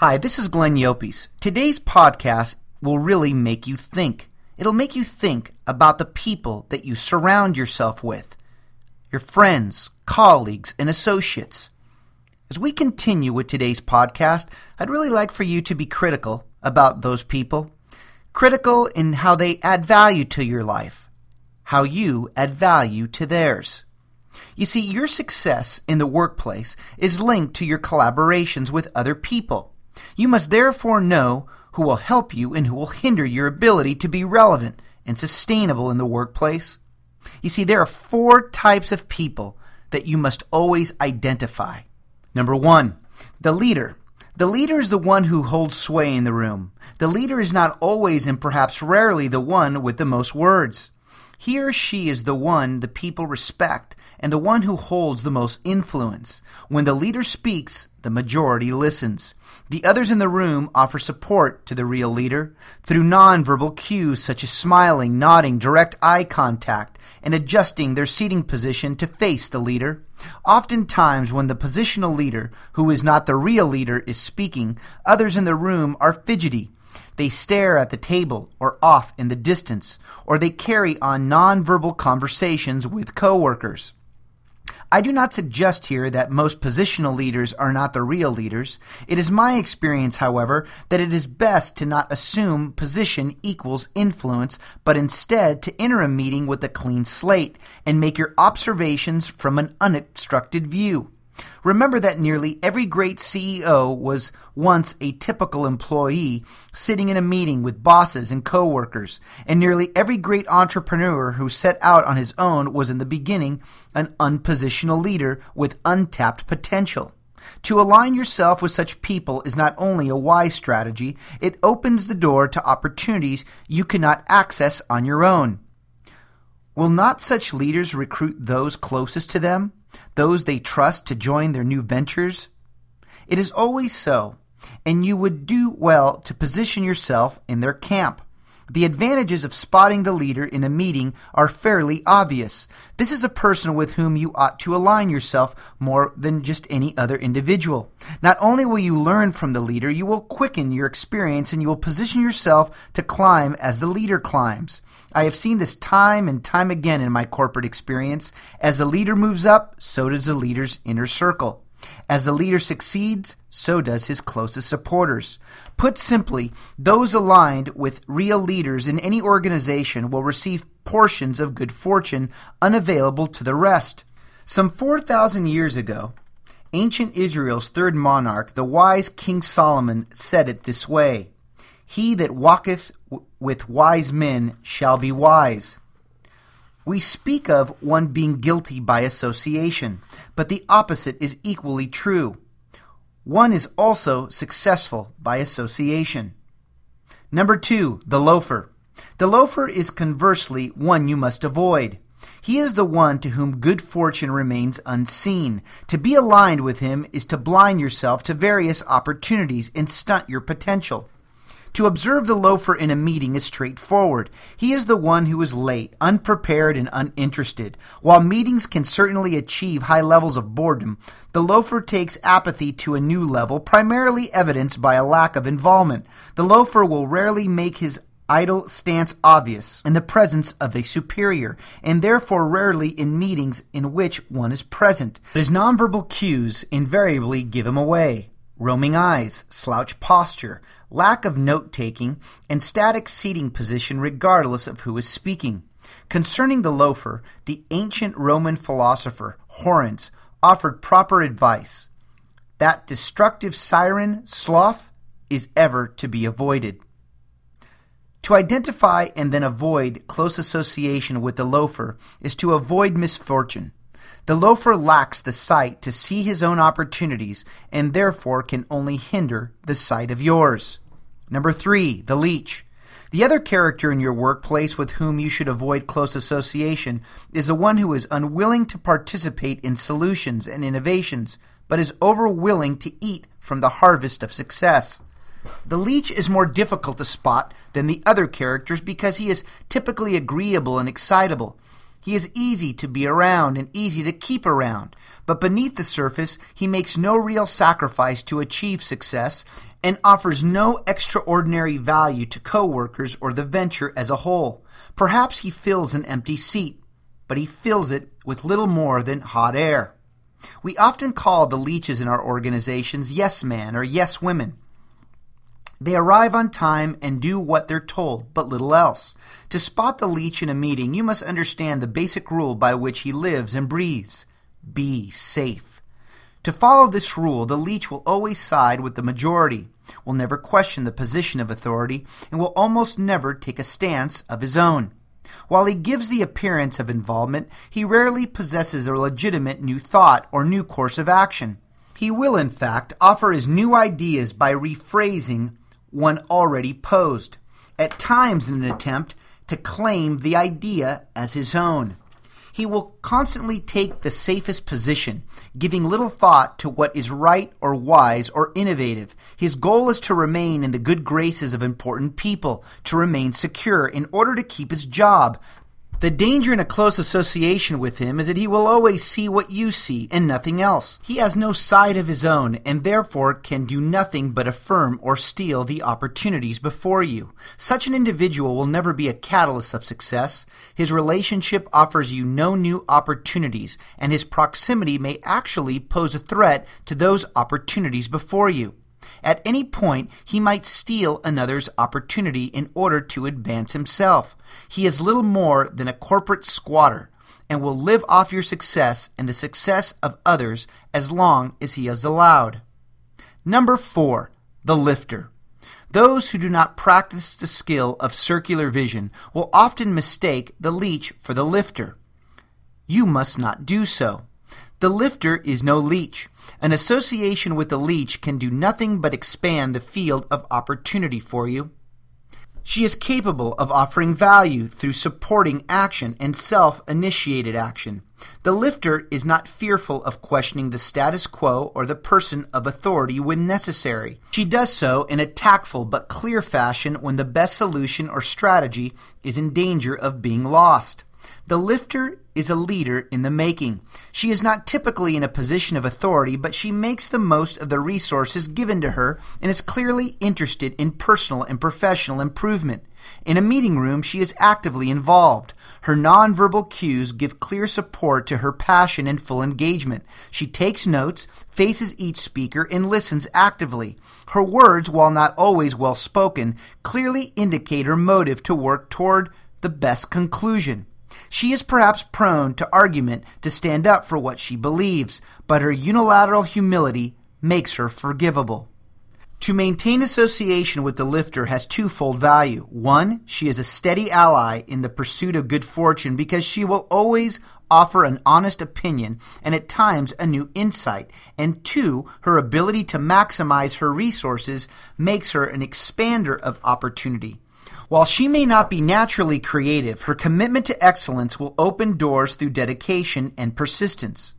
Hi, this is Glenn Llopis. Today's podcast will really make you think. It'll make you think about the people that you surround yourself with your friends, colleagues, and associates. As we continue with today's podcast, I'd really like for you to be critical about those people. Critical in how they add value to your life, how you add value to theirs. You see, your success in the workplace is linked to your collaborations with other people. You must therefore know who will help you and who will hinder your ability to be relevant and sustainable in the workplace. You see, there are four types of people that you must always identify. Number one, the leader. The leader is the one who holds sway in the room. The leader is not always and perhaps rarely the one with the most words. He or she is the one the people respect and the one who holds the most influence. When the leader speaks, the majority listens. The others in the room offer support to the real leader through nonverbal cues such as smiling, nodding, direct eye contact, and adjusting their seating position to face the leader. Oftentimes, when the positional leader, who is not the real leader, is speaking, others in the room are fidgety. They stare at the table or off in the distance, or they carry on nonverbal conversations with coworkers. I do not suggest here that most positional leaders are not the real leaders. It is my experience, however, that it is best to not assume position equals influence, but instead to enter a meeting with a clean slate and make your observations from an unobstructed view. Remember that nearly every great CEO was once a typical employee sitting in a meeting with bosses and coworkers, and nearly every great entrepreneur who set out on his own was in the beginning an unpositional leader with untapped potential. To align yourself with such people is not only a wise strategy, it opens the door to opportunities you cannot access on your own. Will not such leaders recruit those closest to them? Those they trust to join their new ventures? It is always so, and you would do well to position yourself in their camp. The advantages of spotting the leader in a meeting are fairly obvious. This is a person with whom you ought to align yourself more than just any other individual. Not only will you learn from the leader, you will quicken your experience and you will position yourself to climb as the leader climbs. I have seen this time and time again in my corporate experience. As the leader moves up, so does the leader's inner circle. As the leader succeeds, so does his closest supporters. Put simply, those aligned with real leaders in any organization will receive portions of good fortune unavailable to the rest. Some 4,000 years ago, ancient Israel's third monarch, the wise King Solomon, said it this way He that walketh with wise men shall be wise. We speak of one being guilty by association, but the opposite is equally true. One is also successful by association. Number two, the loafer. The loafer is conversely one you must avoid. He is the one to whom good fortune remains unseen. To be aligned with him is to blind yourself to various opportunities and stunt your potential. To observe the loafer in a meeting is straightforward. He is the one who is late, unprepared, and uninterested. While meetings can certainly achieve high levels of boredom, the loafer takes apathy to a new level, primarily evidenced by a lack of involvement. The loafer will rarely make his idle stance obvious in the presence of a superior, and therefore rarely in meetings in which one is present. His nonverbal cues invariably give him away. Roaming eyes, slouch posture, lack of note taking, and static seating position regardless of who is speaking. Concerning the loafer, the ancient Roman philosopher Horace offered proper advice. That destructive siren, sloth, is ever to be avoided. To identify and then avoid close association with the loafer is to avoid misfortune. The loafer lacks the sight to see his own opportunities and therefore can only hinder the sight of yours. Number three, the leech. The other character in your workplace with whom you should avoid close association is the one who is unwilling to participate in solutions and innovations, but is overwilling to eat from the harvest of success. The leech is more difficult to spot than the other characters because he is typically agreeable and excitable. He is easy to be around and easy to keep around, but beneath the surface, he makes no real sacrifice to achieve success and offers no extraordinary value to coworkers or the venture as a whole. Perhaps he fills an empty seat, but he fills it with little more than hot air. We often call the leeches in our organizations yes men or yes women. They arrive on time and do what they're told, but little else. To spot the leech in a meeting, you must understand the basic rule by which he lives and breathes be safe. To follow this rule, the leech will always side with the majority, will never question the position of authority, and will almost never take a stance of his own. While he gives the appearance of involvement, he rarely possesses a legitimate new thought or new course of action. He will, in fact, offer his new ideas by rephrasing one already posed, at times in an attempt to claim the idea as his own. He will constantly take the safest position, giving little thought to what is right or wise or innovative. His goal is to remain in the good graces of important people, to remain secure in order to keep his job, the danger in a close association with him is that he will always see what you see and nothing else. He has no side of his own and therefore can do nothing but affirm or steal the opportunities before you. Such an individual will never be a catalyst of success. His relationship offers you no new opportunities, and his proximity may actually pose a threat to those opportunities before you. At any point, he might steal another's opportunity in order to advance himself. He is little more than a corporate squatter and will live off your success and the success of others as long as he is allowed. Number four, the lifter. Those who do not practice the skill of circular vision will often mistake the leech for the lifter. You must not do so. The lifter is no leech. An association with the leech can do nothing but expand the field of opportunity for you. She is capable of offering value through supporting action and self initiated action. The lifter is not fearful of questioning the status quo or the person of authority when necessary. She does so in a tactful but clear fashion when the best solution or strategy is in danger of being lost. The lifter is a leader in the making. She is not typically in a position of authority, but she makes the most of the resources given to her and is clearly interested in personal and professional improvement. In a meeting room, she is actively involved. Her nonverbal cues give clear support to her passion and full engagement. She takes notes, faces each speaker, and listens actively. Her words, while not always well spoken, clearly indicate her motive to work toward the best conclusion. She is perhaps prone to argument to stand up for what she believes, but her unilateral humility makes her forgivable. To maintain association with the lifter has twofold value. One, she is a steady ally in the pursuit of good fortune because she will always offer an honest opinion and at times a new insight. And two, her ability to maximize her resources makes her an expander of opportunity. While she may not be naturally creative, her commitment to excellence will open doors through dedication and persistence.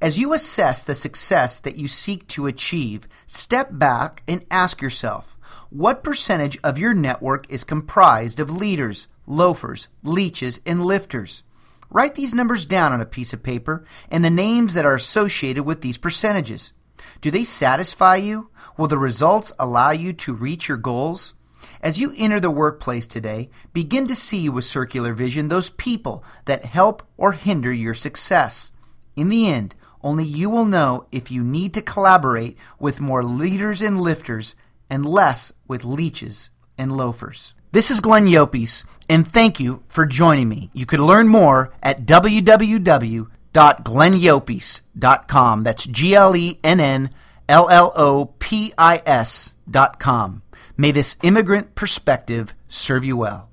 As you assess the success that you seek to achieve, step back and ask yourself what percentage of your network is comprised of leaders, loafers, leeches, and lifters? Write these numbers down on a piece of paper and the names that are associated with these percentages. Do they satisfy you? Will the results allow you to reach your goals? As you enter the workplace today, begin to see with circular vision those people that help or hinder your success. In the end, only you will know if you need to collaborate with more leaders and lifters and less with leeches and loafers. This is Glenn Llopis, and thank you for joining me. You can learn more at www.glennllopis.com. That's G L E N N L L O P I S dot com. May this immigrant perspective serve you well.